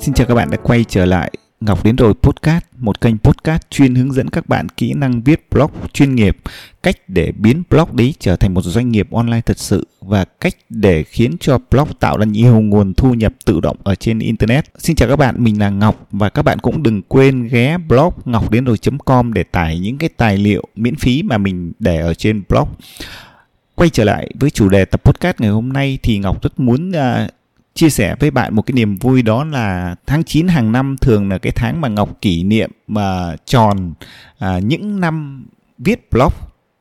Xin chào các bạn đã quay trở lại Ngọc đến rồi podcast, một kênh podcast chuyên hướng dẫn các bạn kỹ năng viết blog chuyên nghiệp, cách để biến blog đấy trở thành một doanh nghiệp online thật sự và cách để khiến cho blog tạo ra nhiều nguồn thu nhập tự động ở trên internet. Xin chào các bạn, mình là Ngọc và các bạn cũng đừng quên ghé blog ngọc rồi.com để tải những cái tài liệu miễn phí mà mình để ở trên blog. Quay trở lại với chủ đề tập podcast ngày hôm nay thì Ngọc rất muốn uh, chia sẻ với bạn một cái niềm vui đó là tháng 9 hàng năm thường là cái tháng mà Ngọc kỷ niệm mà tròn à, những năm viết blog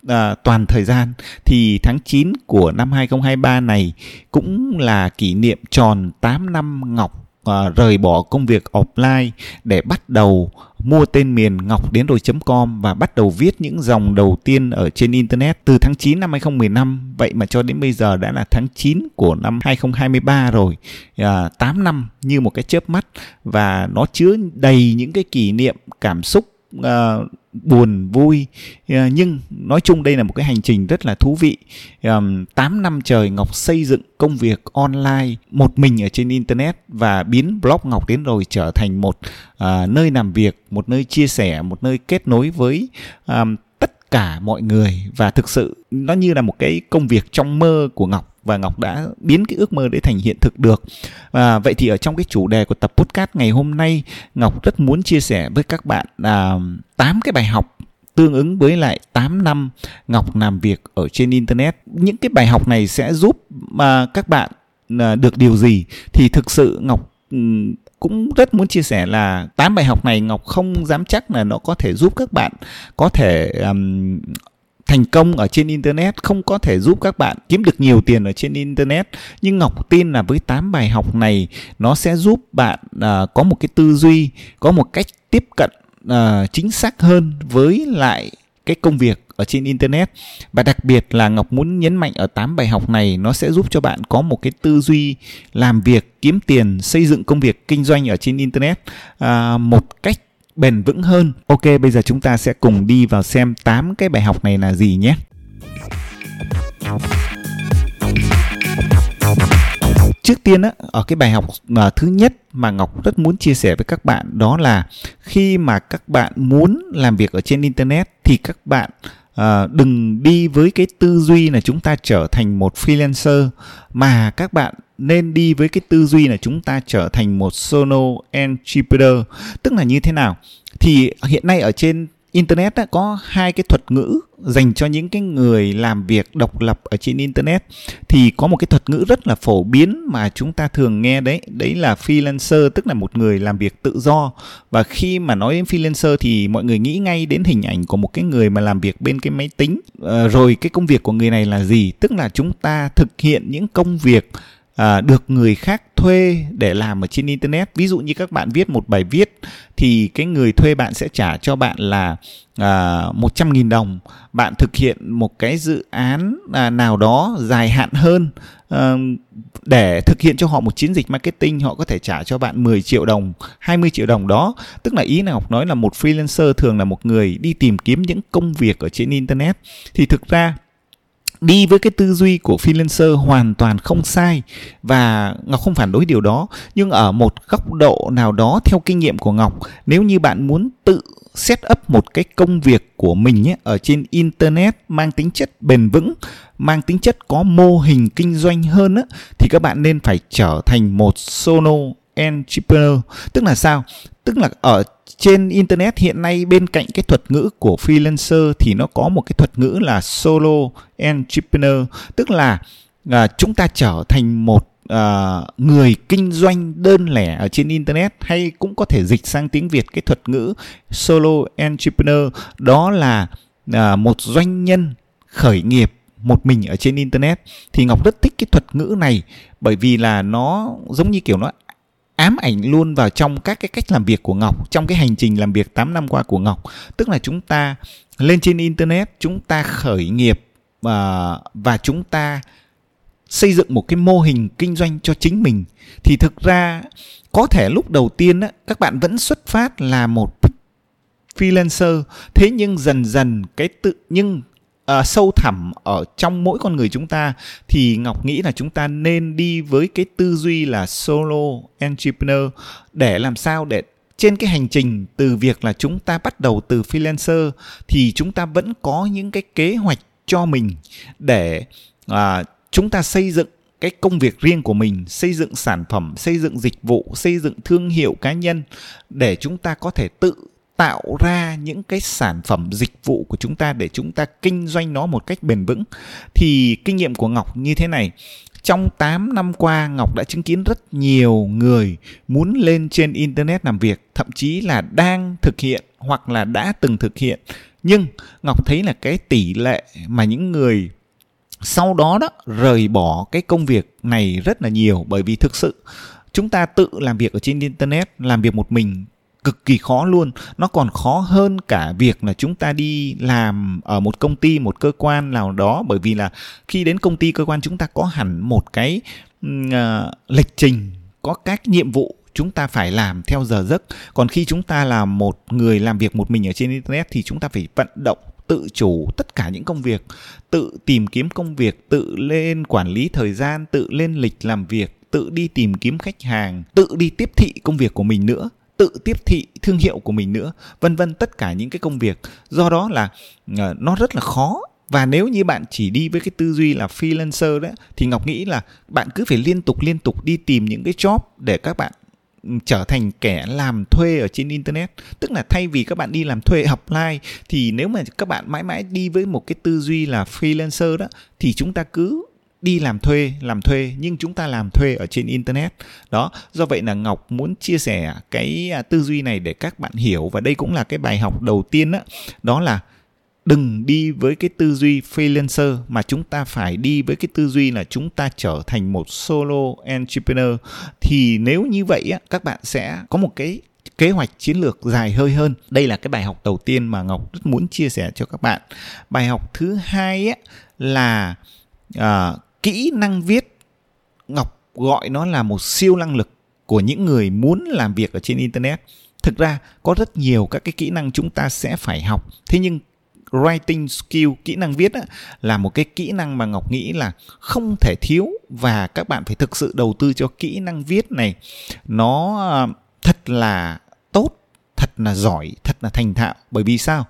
à, toàn thời gian. Thì tháng 9 của năm 2023 này cũng là kỷ niệm tròn 8 năm Ngọc uh, rời bỏ công việc offline để bắt đầu mua tên miền ngọc đến rồi.com và bắt đầu viết những dòng đầu tiên ở trên internet từ tháng 9 năm 2015 vậy mà cho đến bây giờ đã là tháng 9 của năm 2023 rồi. À, 8 năm như một cái chớp mắt và nó chứa đầy những cái kỷ niệm cảm xúc uh, buồn vui. Uh, nhưng nói chung đây là một cái hành trình rất là thú vị. À, um, 8 năm trời Ngọc xây dựng công việc online một mình ở trên internet và biến blog Ngọc đến rồi trở thành một uh, nơi làm việc một nơi chia sẻ một nơi kết nối với um, tất cả mọi người. Và thực sự nó như là một cái công việc trong mơ của Ngọc và Ngọc đã biến cái ước mơ đấy thành hiện thực được. À, vậy thì ở trong cái chủ đề của tập podcast ngày hôm nay, Ngọc rất muốn chia sẻ với các bạn à, 8 cái bài học tương ứng với lại 8 năm Ngọc làm việc ở trên internet. Những cái bài học này sẽ giúp mà các bạn à, được điều gì thì thực sự Ngọc ừ, cũng rất muốn chia sẻ là tám bài học này Ngọc không dám chắc là nó có thể giúp các bạn có thể um, thành công ở trên internet không có thể giúp các bạn kiếm được nhiều tiền ở trên internet. Nhưng ngọc tin là với 8 bài học này nó sẽ giúp bạn uh, có một cái tư duy có một cách tiếp cận uh, chính xác hơn với lại cái công việc ở trên internet. Và đặc biệt là Ngọc muốn nhấn mạnh ở 8 bài học này nó sẽ giúp cho bạn có một cái tư duy làm việc kiếm tiền xây dựng công việc kinh doanh ở trên internet. À, một cách bền vững hơn. Ok, bây giờ chúng ta sẽ cùng đi vào xem 8 cái bài học này là gì nhé. Trước tiên á, ở cái bài học mà thứ nhất mà Ngọc rất muốn chia sẻ với các bạn đó là khi mà các bạn muốn làm việc ở trên internet thì các bạn à, đừng đi với cái tư duy là chúng ta trở thành một freelancer mà các bạn nên đi với cái tư duy là chúng ta trở thành một solo entrepreneur. Tức là như thế nào? Thì hiện nay ở trên internet đã có hai cái thuật ngữ dành cho những cái người làm việc độc lập ở trên internet. Thì có một cái thuật ngữ rất là phổ biến mà chúng ta thường nghe đấy. Đấy là freelancer tức là một người làm việc tự do. Và khi mà nói đến freelancer thì mọi người nghĩ ngay đến hình ảnh của một cái người mà làm việc bên cái máy tính. À, rồi cái công việc của người này là gì? Tức là chúng ta thực hiện những công việc à, được người khác thuê để làm ở trên internet. Ví dụ như các bạn viết một bài viết thì cái người thuê bạn sẽ trả cho bạn là à, 100.000 đồng. Bạn thực hiện một cái dự án à, nào đó dài hạn hơn à, để thực hiện cho họ một chiến dịch marketing họ có thể trả cho bạn 10 triệu đồng 20 triệu đồng đó. Tức là ý là Ngọc nói là một freelancer thường là một người đi tìm kiếm những công việc ở trên internet. Thì thực ra đi với cái tư duy của freelancer hoàn toàn không sai và ngọc không phản đối điều đó. Nhưng ở một góc độ nào đó theo kinh nghiệm của ngọc nếu như bạn muốn tự set up một cái công việc của mình ấy, ở trên internet mang tính chất bền vững mang tính chất có mô hình kinh doanh hơn á, thì các bạn nên phải trở thành một solo entrepreneur. Tức là sao? Tức là ở trên internet hiện nay bên cạnh cái thuật ngữ của freelancer thì nó có một cái thuật ngữ là solo entrepreneur. Tức là à, chúng ta trở thành một uh, người kinh doanh đơn lẻ ở trên internet hay cũng có thể dịch sang tiếng việt cái thuật ngữ solo entrepreneur. Đó là uh, một doanh nhân khởi nghiệp một mình ở trên internet. Thì ngọc rất thích cái thuật ngữ này bởi vì là nó giống như kiểu nó ám ảnh luôn vào trong các cái cách làm việc của Ngọc trong cái hành trình làm việc 8 năm qua của Ngọc. Tức là chúng ta lên trên internet chúng ta khởi nghiệp và và chúng ta xây dựng một cái mô hình kinh doanh cho chính mình. Thì thực ra có thể lúc đầu tiên á, các bạn vẫn xuất phát là một freelancer. Thế nhưng dần dần cái tự nhưng uh, sâu thẳm ở trong mỗi con người chúng ta thì ngọc nghĩ là chúng ta nên đi với cái tư duy là solo entrepreneur để làm sao để trên cái hành trình từ việc là chúng ta bắt đầu từ freelancer thì chúng ta vẫn có những cái kế hoạch cho mình để à, chúng ta xây dựng cái công việc riêng của mình xây dựng sản phẩm xây dựng dịch vụ xây dựng thương hiệu cá nhân để chúng ta có thể tự tạo ra những cái sản phẩm dịch vụ của chúng ta để chúng ta kinh doanh nó một cách bền vững. Thì kinh nghiệm của Ngọc như thế này. Trong 8 năm qua, Ngọc đã chứng kiến rất nhiều người muốn lên trên internet làm việc, thậm chí là đang thực hiện hoặc là đã từng thực hiện. Nhưng Ngọc thấy là cái tỷ lệ mà những người sau đó đó rời bỏ cái công việc này rất là nhiều bởi vì thực sự chúng ta tự làm việc ở trên internet, làm việc một mình cực kỳ khó luôn. Nó còn khó hơn cả việc là chúng ta đi làm ở một công ty một cơ quan nào đó bởi vì là khi đến công ty cơ quan chúng ta có hẳn một cái uh, lịch trình có các nhiệm vụ chúng ta phải làm theo giờ giấc. Còn khi chúng ta là một người làm việc một mình ở trên internet thì chúng ta phải vận động tự chủ tất cả những công việc tự tìm kiếm công việc tự lên quản lý thời gian tự lên lịch làm việc tự đi tìm kiếm khách hàng tự đi tiếp thị công việc của mình nữa tự tiếp thị thương hiệu của mình nữa, vân vân tất cả những cái công việc. Do đó là ờ, nó rất là khó. Và nếu như bạn chỉ đi với cái tư duy là freelancer đấy thì ngọc nghĩ là bạn cứ phải liên tục liên tục đi tìm những cái job để các bạn ừ, trở thành kẻ làm thuê ở trên internet. Tức là thay vì các bạn đi làm thuê apply, thì nếu mà các bạn mãi mãi đi với một cái tư duy là freelancer đó, thì chúng ta cứ đi làm thuê làm thuê nhưng chúng ta làm thuê ở trên internet. Đó do vậy là ngọc muốn chia sẻ cái à, tư duy này để các bạn hiểu. Và đây cũng là cái bài học đầu tiên đó đó là đừng đi với cái tư duy freelancer mà chúng ta phải đi với cái tư duy là chúng ta trở thành một solo entrepreneur. Thì nếu như vậy á các bạn sẽ có một cái kế hoạch chiến lược dài hơi hơn. Đây là cái bài học đầu tiên mà ngọc rất muốn chia sẻ cho các bạn. Bài học thứ hai á là à, kỹ năng viết. Ngọc gọi nó là một siêu năng lực của những người muốn làm việc ở trên internet. Thực ra có rất nhiều các cái kỹ năng chúng ta sẽ phải học. Thế nhưng writing skill kỹ năng viết á, là một cái kỹ năng mà ngọc nghĩ là không thể thiếu và các bạn phải thực sự đầu tư cho kỹ năng viết này. Nó à, thật là thật là giỏi, thật là thành thạo. Bởi vì sao?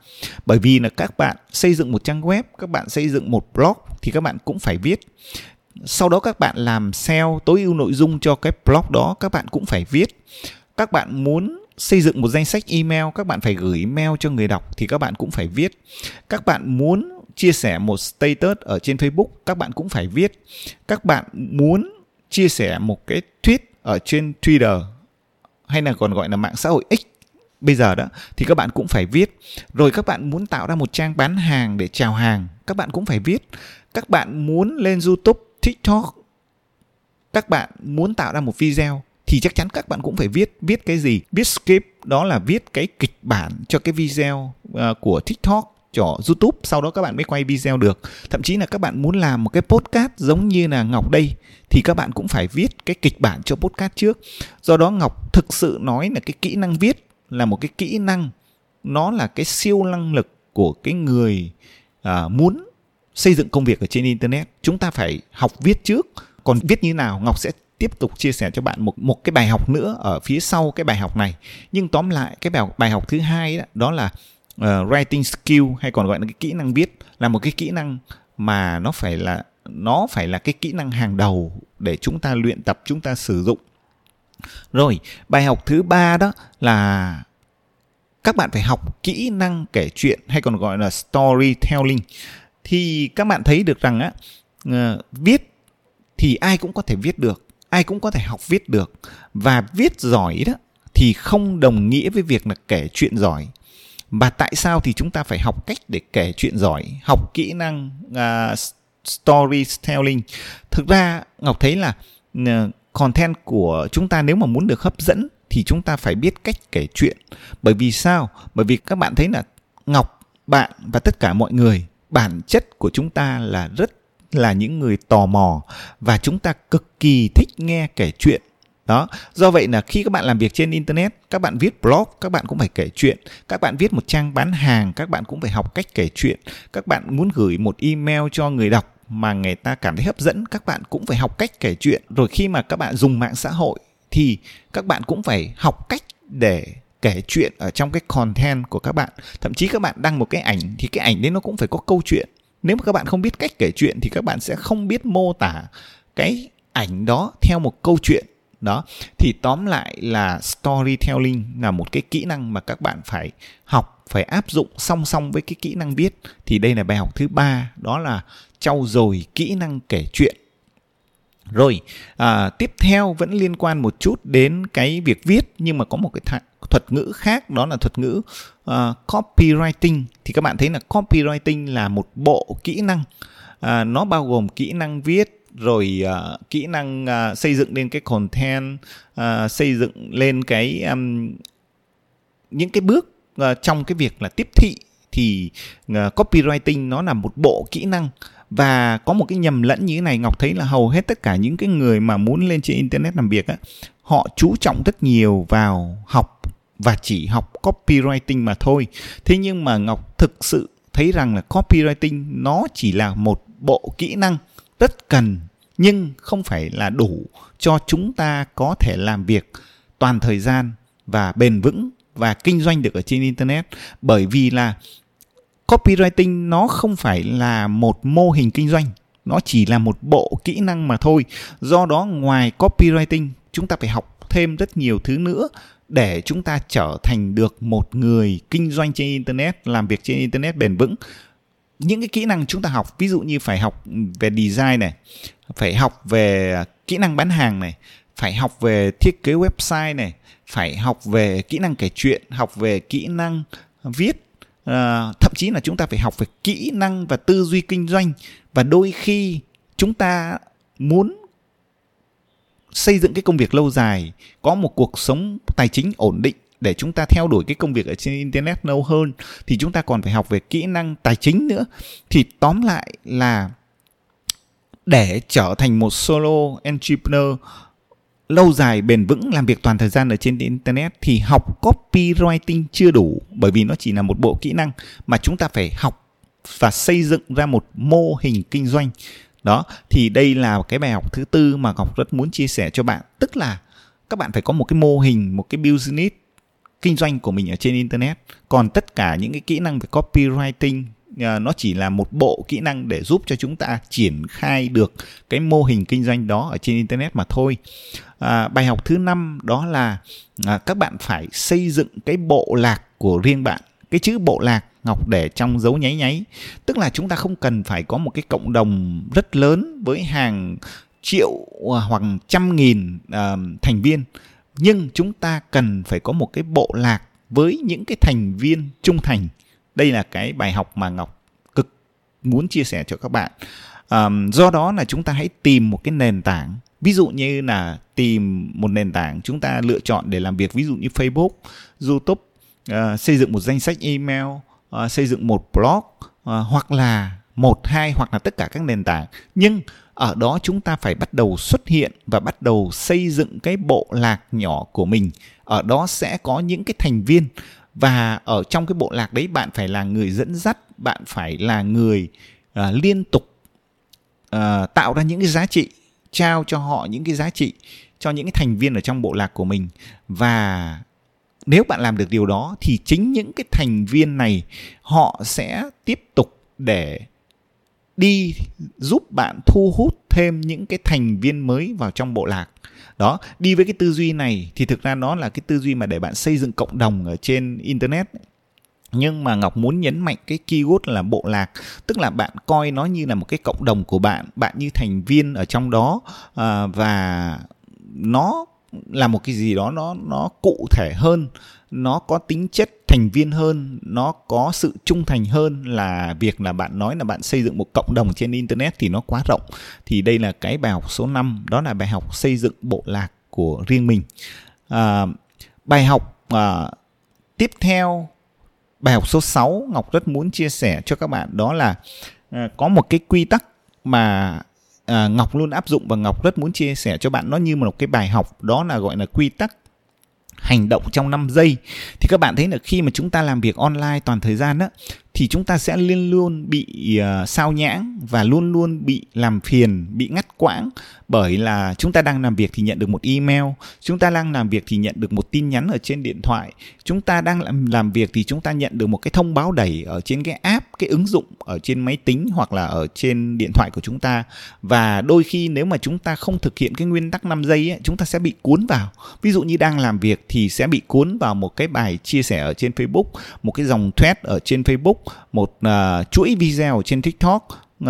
Bởi vì là các bạn xây dựng một trang web, các bạn xây dựng một blog thì các bạn cũng phải viết. Sau đó các bạn làm SEO tối ưu nội dung cho cái blog đó, các bạn cũng phải viết. Các bạn muốn xây dựng một danh sách email, các bạn phải gửi email cho người đọc thì các bạn cũng phải viết. Các bạn muốn chia sẻ một status ở trên Facebook, các bạn cũng phải viết. Các bạn muốn chia sẻ một cái tweet ở trên Twitter hay là còn gọi là mạng xã hội X bây giờ đó thì các bạn cũng phải viết. Rồi các bạn muốn tạo ra một trang bán hàng để chào hàng các bạn cũng phải viết. Các bạn muốn lên YouTube TikTok các bạn muốn tạo ra một video thì chắc chắn các bạn cũng phải viết. Viết cái gì? Viết script đó là viết cái kịch bản cho cái video uh, của tiktok cho youtube. Sau đó các bạn mới quay video được. Thậm chí là các bạn muốn làm một cái podcast giống như là ngọc đây thì các bạn cũng phải viết cái kịch bản cho podcast trước. Do đó ngọc thực sự nói là cái kỹ năng viết là một cái kỹ năng nó là cái siêu năng lực của cái người à, muốn xây dựng công việc ở trên internet. Chúng ta phải học viết trước. Còn viết như nào ngọc sẽ tiếp tục chia sẻ cho bạn một một cái bài học nữa ở phía sau cái bài học này. Nhưng tóm lại cái bài bài học thứ hai đó, đó là uh, writing skill hay còn gọi là cái kỹ năng viết là một cái kỹ năng mà nó phải là nó phải là cái kỹ năng hàng đầu để chúng ta luyện tập chúng ta sử dụng rồi bài học thứ ba đó là các bạn phải học kỹ năng kể chuyện hay còn gọi là storytelling. Thì các bạn thấy được rằng á uh, viết thì ai cũng có thể viết được ai cũng có thể học viết được. Và viết giỏi đó thì không đồng nghĩa với việc là kể chuyện giỏi. Và tại sao thì chúng ta phải học cách để kể chuyện giỏi học kỹ năng uh, storytelling? Thực ra ngọc thấy là uh, content của chúng ta nếu mà muốn được hấp dẫn thì chúng ta phải biết cách kể chuyện. Bởi vì sao? Bởi vì các bạn thấy là ngọc, bạn và tất cả mọi người, bản chất của chúng ta là rất là những người tò mò và chúng ta cực kỳ thích nghe kể chuyện. Đó, do vậy là khi các bạn làm việc trên internet, các bạn viết blog, các bạn cũng phải kể chuyện. Các bạn viết một trang bán hàng, các bạn cũng phải học cách kể chuyện. Các bạn muốn gửi một email cho người đọc mà người ta cảm thấy hấp dẫn, các bạn cũng phải học cách kể chuyện. Rồi khi mà các bạn dùng mạng xã hội thì các bạn cũng phải học cách để kể chuyện ở trong cái content của các bạn. Thậm chí các bạn đăng một cái ảnh thì cái ảnh đấy nó cũng phải có câu chuyện. Nếu mà các bạn không biết cách kể chuyện thì các bạn sẽ không biết mô tả cái ảnh đó theo một câu chuyện. Đó. Thì tóm lại là storytelling là một cái kỹ năng mà các bạn phải học, phải áp dụng song song với cái kỹ năng viết. Thì đây là bài học thứ ba, đó là trau dồi kỹ năng kể chuyện. Rồi à, tiếp theo vẫn liên quan một chút đến cái việc viết nhưng mà có một cái th- thuật ngữ khác đó là thuật ngữ uh, copywriting. Thì các bạn thấy là copywriting là một bộ kỹ năng. Uh, nó bao gồm kỹ năng viết rồi uh, kỹ năng uh, xây dựng lên cái content uh, xây dựng lên cái um, những cái bước uh, trong cái việc là tiếp thị. Thì uh, copywriting nó là một bộ kỹ năng và có một cái nhầm lẫn như thế này, ngọc thấy là hầu hết tất cả những cái người mà muốn lên trên internet làm việc á, họ chú trọng rất nhiều vào học và chỉ học copywriting mà thôi. Thế nhưng mà ngọc thực sự thấy rằng là copywriting nó chỉ là một bộ kỹ năng rất cần, nhưng không phải là đủ cho chúng ta có thể làm việc toàn thời gian và bền vững và kinh doanh được ở trên internet. Bởi vì là copywriting nó không phải là một mô hình kinh doanh, nó chỉ là một bộ kỹ năng mà thôi. Do đó, ngoài copywriting, chúng ta phải học thêm rất nhiều thứ nữa để chúng ta trở thành được một người kinh doanh trên internet, làm việc trên internet bền vững. Những cái kỹ năng chúng ta học, ví dụ như phải học về design này, phải học về kỹ năng bán hàng này, phải học về thiết kế website này, phải học về kỹ năng kể chuyện, học về kỹ năng viết Ờ, thậm chí là chúng ta phải học về kỹ năng và tư duy kinh doanh. Và đôi khi chúng ta muốn xây dựng cái công việc lâu dài, có một cuộc sống tài chính ổn định để chúng ta theo đuổi cái công việc ở trên internet lâu hơn, thì chúng ta còn phải học về kỹ năng tài chính nữa. Thì tóm lại là để trở thành một solo entrepreneur lâu dài bền vững làm việc toàn thời gian ở trên internet thì học copywriting chưa đủ, bởi vì nó chỉ là một bộ kỹ năng mà chúng ta phải học và xây dựng ra một mô hình kinh doanh. Đó, thì đây là cái bài học thứ tư mà ngọc rất muốn chia sẻ cho bạn. Tức là các bạn phải có một cái mô hình, một cái business kinh doanh của mình ở trên internet. Còn tất cả những cái kỹ năng về copywriting Ờ, nó chỉ là một bộ kỹ năng để giúp cho chúng ta triển khai được cái mô hình kinh doanh đó ở trên internet mà thôi. À, bài học thứ năm đó là à, các bạn phải xây dựng cái bộ lạc của riêng bạn cái chữ bộ lạc ngọc để trong dấu nháy nháy. Tức là chúng ta không cần phải có một cái cộng đồng rất lớn với hàng triệu hoặc trăm nghìn uh, thành viên. Nhưng chúng ta cần phải có một cái bộ lạc với những cái thành viên trung thành đây là cái bài học mà ngọc cực muốn chia sẻ cho các bạn. Um, do đó là chúng ta hãy tìm một cái nền tảng. Ví dụ như là tìm một nền tảng chúng ta lựa chọn để làm việc ví dụ như facebook youtube uh, xây dựng một danh sách email uh, xây dựng một blog uh, hoặc là một hai hoặc là tất cả các nền tảng. Nhưng ở đó chúng ta phải bắt đầu xuất hiện và bắt đầu xây dựng cái bộ lạc nhỏ của mình. Ở đó sẽ có những cái thành viên và ở trong cái bộ lạc đấy bạn phải là người dẫn dắt bạn phải là người uh, liên tục uh, tạo ra những cái giá trị trao cho họ những cái giá trị cho những cái thành viên ở trong bộ lạc của mình. Và nếu bạn làm được điều đó thì chính những cái thành viên này họ sẽ tiếp tục để đi giúp bạn thu hút thêm những cái thành viên mới vào trong bộ lạc. Đó đi với cái tư duy này thì thực ra nó là cái tư duy mà để bạn xây dựng cộng đồng ở trên internet nhưng mà ngọc muốn nhấn mạnh cái keyword là bộ lạc tức là bạn coi nó như là một cái cộng đồng của bạn bạn như thành viên ở trong đó à, và nó là một cái gì đó nó nó cụ thể hơn nó có tính chất thành viên hơn nó có sự trung thành hơn là việc là bạn nói là bạn xây dựng một cộng đồng trên internet thì nó quá rộng. Thì đây là cái bài học số 5 đó là bài học xây dựng bộ lạc của riêng mình. À, bài học à, tiếp theo bài học số 6 Ngọc rất muốn chia sẻ cho các bạn đó là à, có một cái quy tắc mà à, ngọc luôn áp dụng và ngọc rất muốn chia sẻ cho bạn. Nó như một cái bài học đó là gọi là quy tắc hành động trong 5 giây. Thì các bạn thấy là khi mà chúng ta làm việc online toàn thời gian á thì chúng ta sẽ liên luôn bị uh, sao nhãng và luôn luôn bị làm phiền, bị ngắt quãng. Bởi là chúng ta đang làm việc thì nhận được một email, chúng ta đang làm việc thì nhận được một tin nhắn ở trên điện thoại, chúng ta đang làm, làm việc thì chúng ta nhận được một cái thông báo đẩy ở trên cái app, cái ứng dụng ở trên máy tính hoặc là ở trên điện thoại của chúng ta. Và đôi khi nếu mà chúng ta không thực hiện cái nguyên tắc 5 giây ấy, chúng ta sẽ bị cuốn vào. Ví dụ như đang làm việc thì sẽ bị cuốn vào một cái bài chia sẻ ở trên Facebook, một cái dòng thread ở trên Facebook một uh, chuỗi video trên TikTok uh,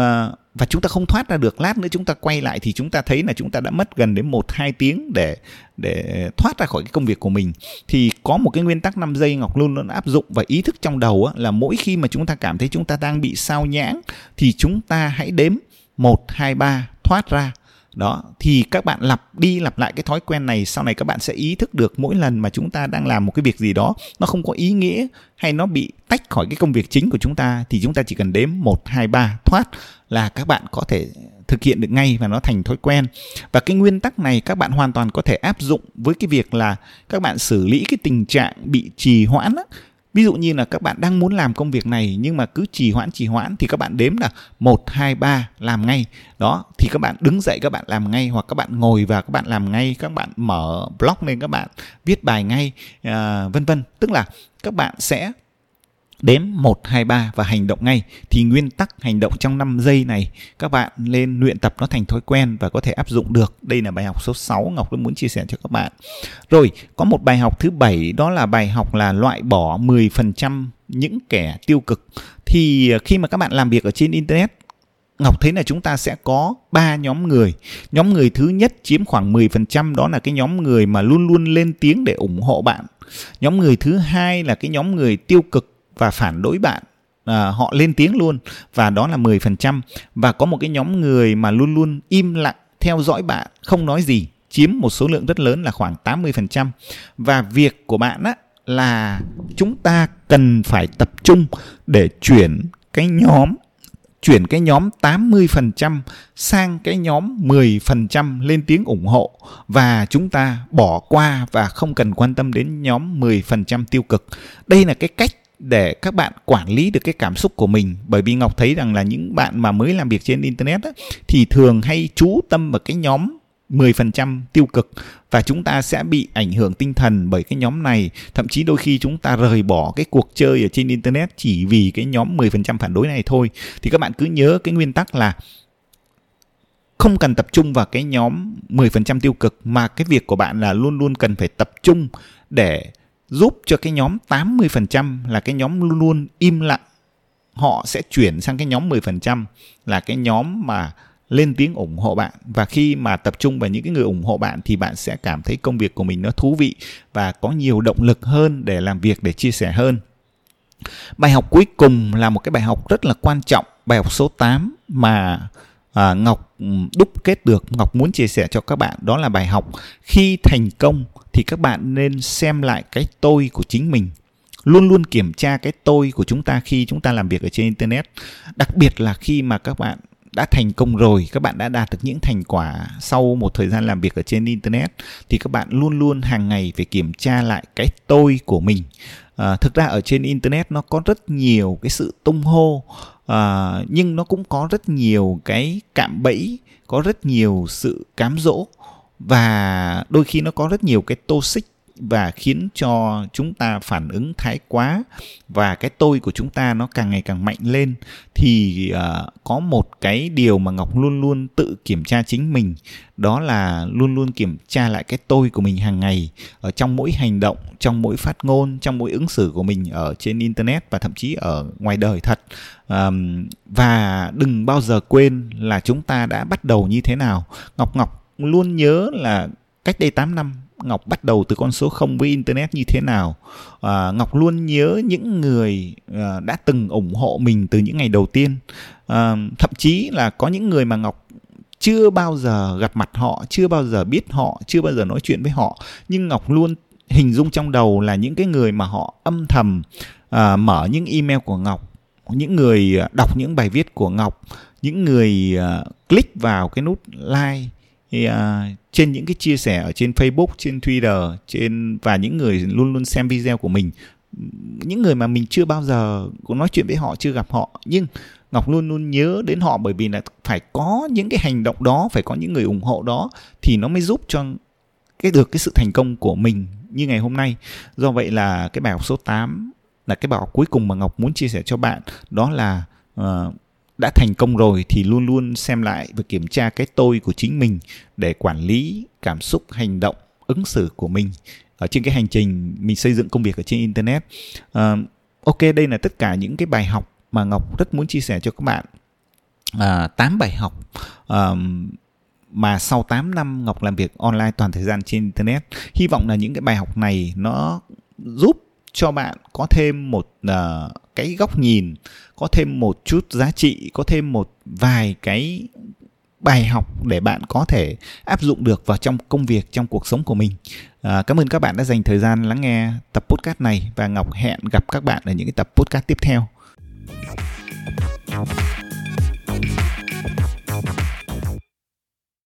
và chúng ta không thoát ra được. Lát nữa chúng ta quay lại thì chúng ta thấy là chúng ta đã mất gần đến một hai tiếng để để thoát ra khỏi cái công việc của mình. Thì có một cái nguyên tắc 5 giây Ngọc luôn luôn áp dụng. Và ý thức trong đầu á, là mỗi khi mà chúng ta cảm thấy chúng ta đang bị sao nhãng thì chúng ta hãy đếm một hai ba thoát ra đó thì các bạn lặp đi lặp lại cái thói quen này sau này các bạn sẽ ý thức được mỗi lần mà chúng ta đang làm một cái việc gì đó nó không có ý nghĩa hay nó bị tách khỏi cái công việc chính của chúng ta thì chúng ta chỉ cần đếm một hai ba thoát là các bạn có thể thực hiện được ngay và nó thành thói quen. Và cái nguyên tắc này các bạn hoàn toàn có thể áp dụng với cái việc là các bạn xử lý cái tình trạng bị trì hoãn á, ví dụ như là các bạn đang muốn làm công việc này nhưng mà cứ trì hoãn trì hoãn thì các bạn đếm là một hai ba làm ngay. Đó thì các bạn đứng dậy các bạn làm ngay hoặc các bạn ngồi và các bạn làm ngay các bạn mở blog lên các bạn viết bài ngay à, vân vân. Tức là các bạn sẽ đếm 1, 2, 3 và hành động ngay thì nguyên tắc hành động trong 5 giây này các bạn lên luyện tập nó thành thói quen và có thể áp dụng được. Đây là bài học số 6 Ngọc muốn chia sẻ cho các bạn. Rồi, có một bài học thứ bảy đó là bài học là loại bỏ 10% những kẻ tiêu cực. Thì à, khi mà các bạn làm việc ở trên internet Ngọc thấy là chúng ta sẽ có ba nhóm người. Nhóm người thứ nhất chiếm khoảng 10% đó là cái nhóm người mà luôn luôn lên tiếng để ủng hộ bạn. Nhóm người thứ hai là cái nhóm người tiêu cực và phản đối bạn. À, họ lên tiếng luôn và đó là 10% và có một cái nhóm người mà luôn luôn im lặng theo dõi bạn không nói gì chiếm một số lượng rất lớn là khoảng 80% và việc của bạn á là chúng ta cần phải tập trung để chuyển cái nhóm chuyển cái nhóm 80% sang cái nhóm 10% lên tiếng ủng hộ. Và chúng ta bỏ qua và không cần quan tâm đến nhóm 10% tiêu cực. Đây là cái cách để các bạn quản lý được cái cảm xúc của mình. Bởi vì ngọc thấy rằng là những bạn mà mới làm việc trên internet á, thì thường hay chú tâm vào cái nhóm 10% tiêu cực và chúng ta sẽ bị ảnh hưởng tinh thần bởi cái nhóm này. Thậm chí đôi khi chúng ta rời bỏ cái cuộc chơi ở trên internet chỉ vì cái nhóm 10% phản đối này thôi. Thì các bạn cứ nhớ cái nguyên tắc là không cần tập trung vào cái nhóm 10% tiêu cực mà cái việc của bạn là luôn luôn cần phải tập trung để giúp cho cái nhóm 80% là cái nhóm luôn luôn im lặng họ sẽ chuyển sang cái nhóm 10% là cái nhóm mà lên tiếng ủng hộ bạn và khi mà tập trung vào những cái người ủng hộ bạn thì bạn sẽ cảm thấy công việc của mình nó thú vị và có nhiều động lực hơn để làm việc để chia sẻ hơn. Bài học cuối cùng là một cái bài học rất là quan trọng, bài học số 8 mà à, Ngọc ừ, đúc kết được, Ngọc muốn chia sẻ cho các bạn đó là bài học. Khi thành công thì các bạn nên xem lại cái tôi của chính mình. Luôn luôn kiểm tra cái tôi của chúng ta khi chúng ta làm việc ở trên internet. Đặc biệt là khi mà các bạn đã thành công rồi các bạn đã đạt được những thành quả sau một thời gian làm việc ở trên internet thì các bạn luôn luôn hàng ngày phải kiểm tra lại cái tôi của mình. À, thực ra ở trên internet nó có rất nhiều cái sự tung hô à, nhưng nó cũng có rất nhiều cái cạm bẫy có rất nhiều sự cám dỗ và đôi khi nó có rất nhiều cái toxic và khiến cho chúng ta phản ứng thái quá và cái tôi của chúng ta nó càng ngày càng mạnh lên thì uh, có một cái điều mà ngọc luôn luôn tự kiểm tra chính mình đó là luôn luôn kiểm tra lại cái tôi của mình hàng ngày ở trong mỗi hành động trong mỗi phát ngôn trong mỗi ứng xử của mình ở trên internet và thậm chí ở ngoài đời thật. Um, và đừng bao giờ quên là chúng ta đã bắt đầu như thế nào. Ngọc ngọc luôn nhớ là cách đây 8 năm Ngọc bắt đầu từ con số 0 với internet như thế nào. À, Ngọc luôn nhớ những người à, đã từng ủng hộ mình từ những ngày đầu tiên. À, thậm chí là có những người mà Ngọc chưa bao giờ gặp mặt họ, chưa bao giờ biết họ, chưa bao giờ nói chuyện với họ, nhưng Ngọc luôn hình dung trong đầu là những cái người mà họ âm thầm à, mở những email của Ngọc những người à, đọc những bài viết của Ngọc những người uh, click vào cái nút like thì, uh, trên những cái chia sẻ ở trên Facebook, trên Twitter, trên và những người luôn luôn xem video của mình, những người mà mình chưa bao giờ có nói chuyện với họ, chưa gặp họ, nhưng Ngọc luôn luôn nhớ đến họ bởi vì là phải có những cái hành động đó, phải có những người ủng hộ đó thì nó mới giúp cho cái được cái sự thành công của mình như ngày hôm nay. Do vậy là cái bài học số 8 là cái bài học cuối cùng mà Ngọc muốn chia sẻ cho bạn đó là uh, đã thành công rồi thì luôn luôn xem lại và kiểm tra cái tôi của chính mình để quản lý cảm xúc hành động ứng xử của mình ở trên cái hành trình mình xây dựng công việc ở trên internet. Uh, ok đây là tất cả những cái bài học mà ngọc rất muốn chia sẻ cho các bạn. À, 8 bài học um, mà sau 8 năm Ngọc làm việc online toàn thời gian trên internet hy vọng là những cái bài học này nó giúp cho bạn có thêm một uh, cái góc nhìn có thêm một chút giá trị có thêm một vài cái bài học để bạn có thể áp dụng được vào trong công việc trong cuộc sống của mình. À, cảm ơn các bạn đã dành thời gian lắng nghe tập podcast này và ngọc hẹn gặp các bạn ở những cái tập podcast tiếp theo.